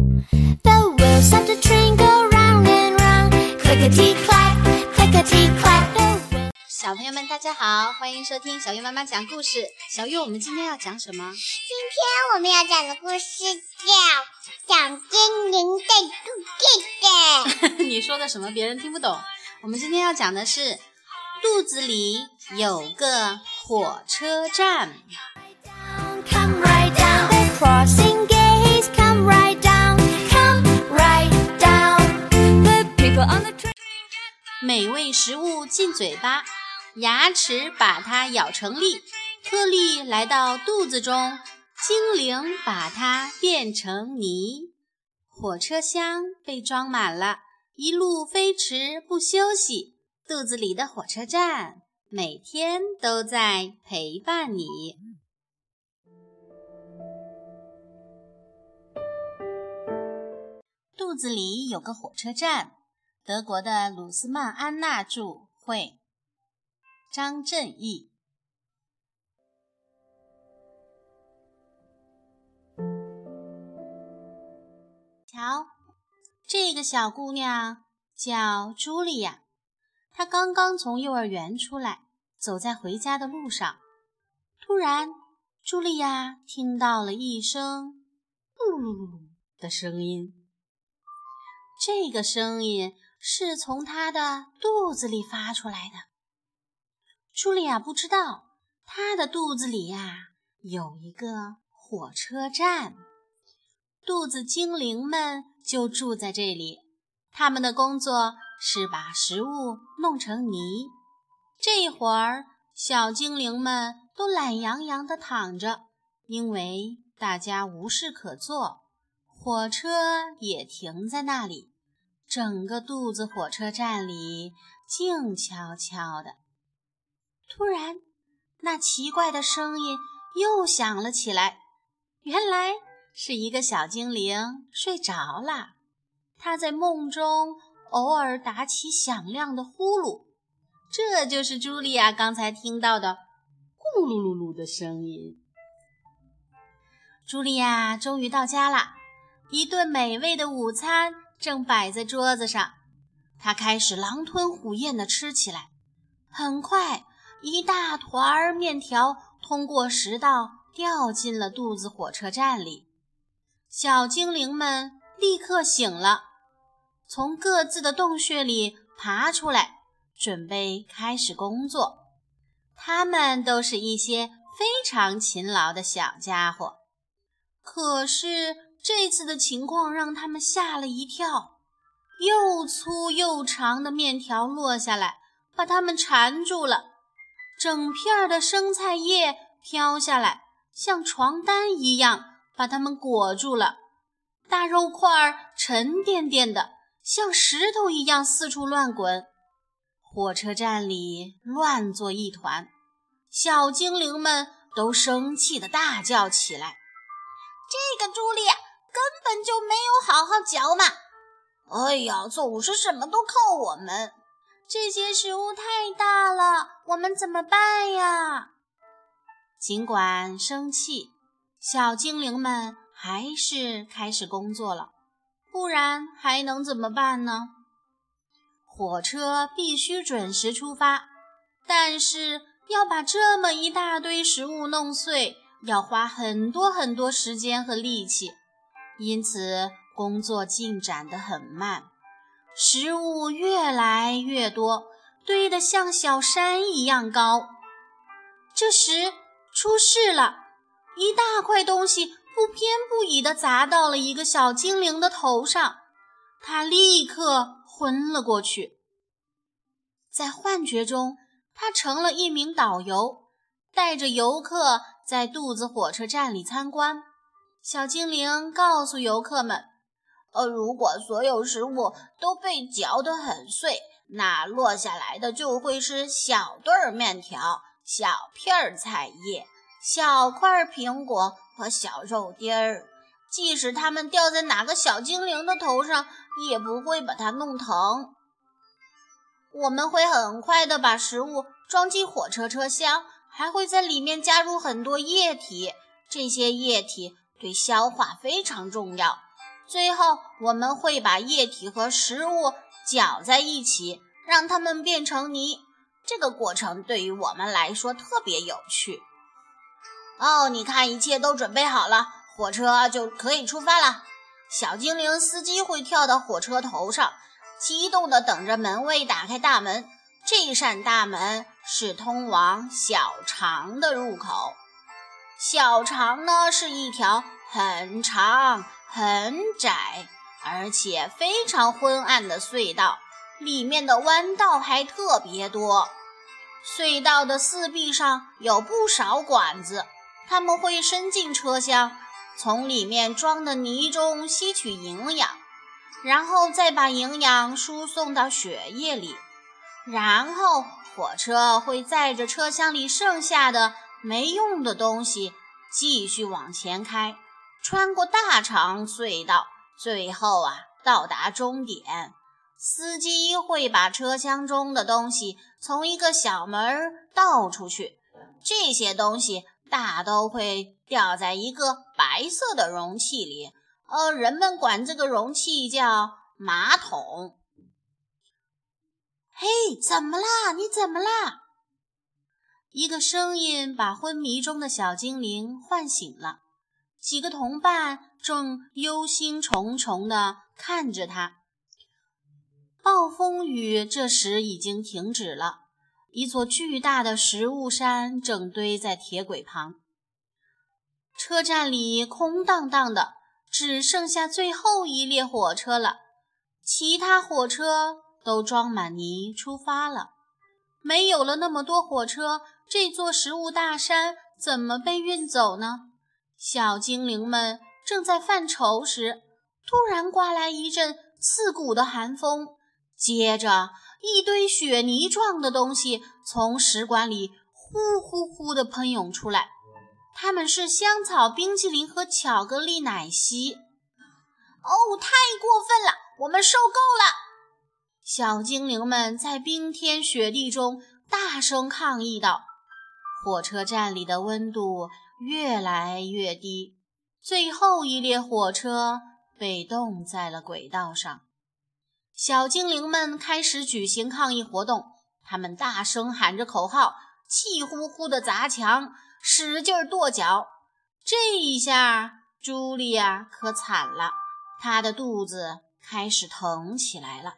The wheels of the train go round and round, clickety clap clickety clack. 小朋友们，大家好，欢迎收听小月妈妈讲故事。小月，我们今天要讲什么？今天我们要讲的故事叫《小精灵的肚弟弟》。你说的什么？别人听不懂。我们今天要讲的是，肚子里有个火车站。美味食物进嘴巴，牙齿把它咬成粒，颗粒来到肚子中，精灵把它变成泥。火车厢被装满了，一路飞驰不休息。肚子里的火车站每天都在陪伴你。肚子里有个火车站。德国的鲁斯曼安娜著，会，张振义。瞧，这个小姑娘叫茱莉亚，她刚刚从幼儿园出来，走在回家的路上，突然，茱莉亚听到了一声“噜噜噜噜”的声音。这个声音是从他的肚子里发出来的。茱莉亚不知道，她的肚子里呀、有一个火车站，肚子精灵们就住在这里。他们的工作是把食物弄成泥。这会儿，小精灵们都懒洋洋地躺着，因为大家无事可做，火车也停在那里。整个肚子火车站里静悄悄的。突然，那奇怪的声音又响了起来。原来是一个小精灵睡着了，他在梦中偶尔打起响亮的呼噜，这就是茱莉亚刚才听到的“咕噜噜噜”的声音。茱莉亚终于到家了，一顿美味的午餐。正摆在桌子上，他开始狼吞虎咽地吃起来。很快，一大团儿面条通过食道掉进了肚子火车站里。小精灵们立刻醒了，从各自的洞穴里爬出来，准备开始工作。他们都是一些非常勤劳的小家伙。可是，这次的情况让他们吓了一跳，又粗又长的面条落下来，把他们缠住了；整片的生菜叶飘下来，像床单一样把他们裹住了；大肉块沉甸甸的，像石头一样四处乱滚。火车站里乱作一团，小精灵们都生气地大叫起来：“这个朱莉！”根本就没有好好嚼嘛！哎呀，总是什么都靠我们。这些食物太大了，我们怎么办呀？尽管生气，小精灵们还是开始工作了。不然还能怎么办呢？火车必须准时出发，但是要把这么一大堆食物弄碎，要花很多很多时间和力气。因此，工作进展得很慢，食物越来越多，堆得像小山一样高。这时出事了，一大块东西不偏不倚地砸到了一个小精灵的头上，他立刻昏了过去。在幻觉中，他成了一名导游，带着游客在肚子火车站里参观。小精灵告诉游客们：“呃，如果所有食物都被嚼得很碎，那落下来的就会是小对儿面条、小片儿菜叶、小块苹果和小肉丁儿。即使它们掉在哪个小精灵的头上，也不会把它弄疼。我们会很快地把食物装进火车车厢，还会在里面加入很多液体。这些液体对消化非常重要。最后，我们会把液体和食物搅在一起，让它们变成泥。这个过程对于我们来说特别有趣。哦，你看，一切都准备好了，火车就可以出发了。小精灵司机会跳到火车头上，激动地等着门卫打开大门。这扇大门是通往小肠的入口。小肠呢，是一条很长。很窄，而且非常昏暗的隧道，里面的弯道还特别多。隧道的四壁上有不少管子，它们会伸进车厢，从里面装的泥中吸取营养，然后再把营养输送到血液里。然后火车会载着车厢里剩下的没用的东西继续往前开。穿过大长隧道，最后啊到达终点。司机会把车厢中的东西从一个小门倒出去，这些东西大都会掉在一个白色的容器里，呃，人们管这个容器叫马桶。嘿，怎么啦？你怎么啦？一个声音把昏迷中的小精灵唤醒了。几个同伴正忧心忡忡地看着他。暴风雨这时已经停止了，一座巨大的食物山正堆在铁轨旁。车站里空荡荡的，只剩下最后一列火车了。其他火车都装满泥出发了。没有了那么多火车，这座食物大山怎么被运走呢？小精灵们正在犯愁时，突然刮来一阵刺骨的寒风，接着一堆雪泥状的东西从食管里呼呼呼地喷涌出来。它们是香草冰淇淋和巧克力奶昔。哦，太过分了！我们受够了！小精灵们在冰天雪地中大声抗议道：“火车站里的温度。”越来越低，最后一列火车被冻在了轨道上。小精灵们开始举行抗议活动，他们大声喊着口号，气呼呼地砸墙，使劲跺脚。这一下，茱莉亚可惨了，她的肚子开始疼起来了。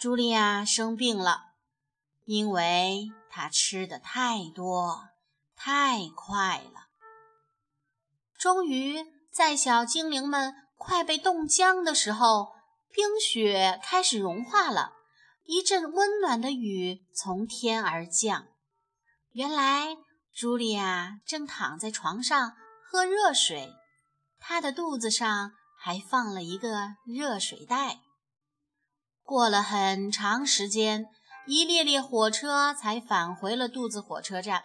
茱莉亚生病了，因为他吃的太多。太快了！终于在小精灵们快被冻僵的时候，冰雪开始融化了，一阵温暖的雨从天而降。原来，茱莉亚正躺在床上喝热水，她的肚子上还放了一个热水袋。过了很长时间，一列列火车才返回了肚子火车站。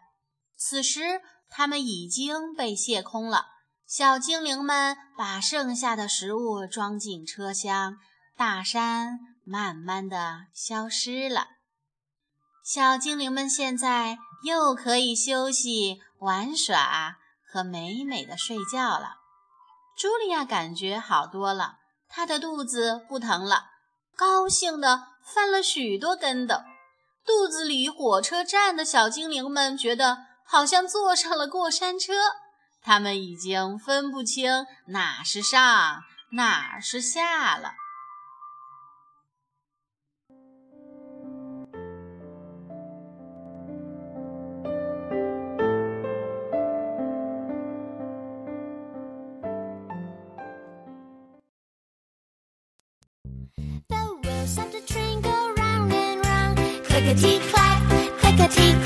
此时，它们已经被卸空了。小精灵们把剩下的食物装进车厢，大山慢慢的消失了。小精灵们现在又可以休息、玩耍和美美的睡觉了。茱莉亚感觉好多了，她的肚子不疼了，高兴地翻了许多跟斗。肚子里火车站的小精灵们觉得。好像坐上了过山车，他们已经分不清哪是上，哪是下了。Clackety clack, clackety.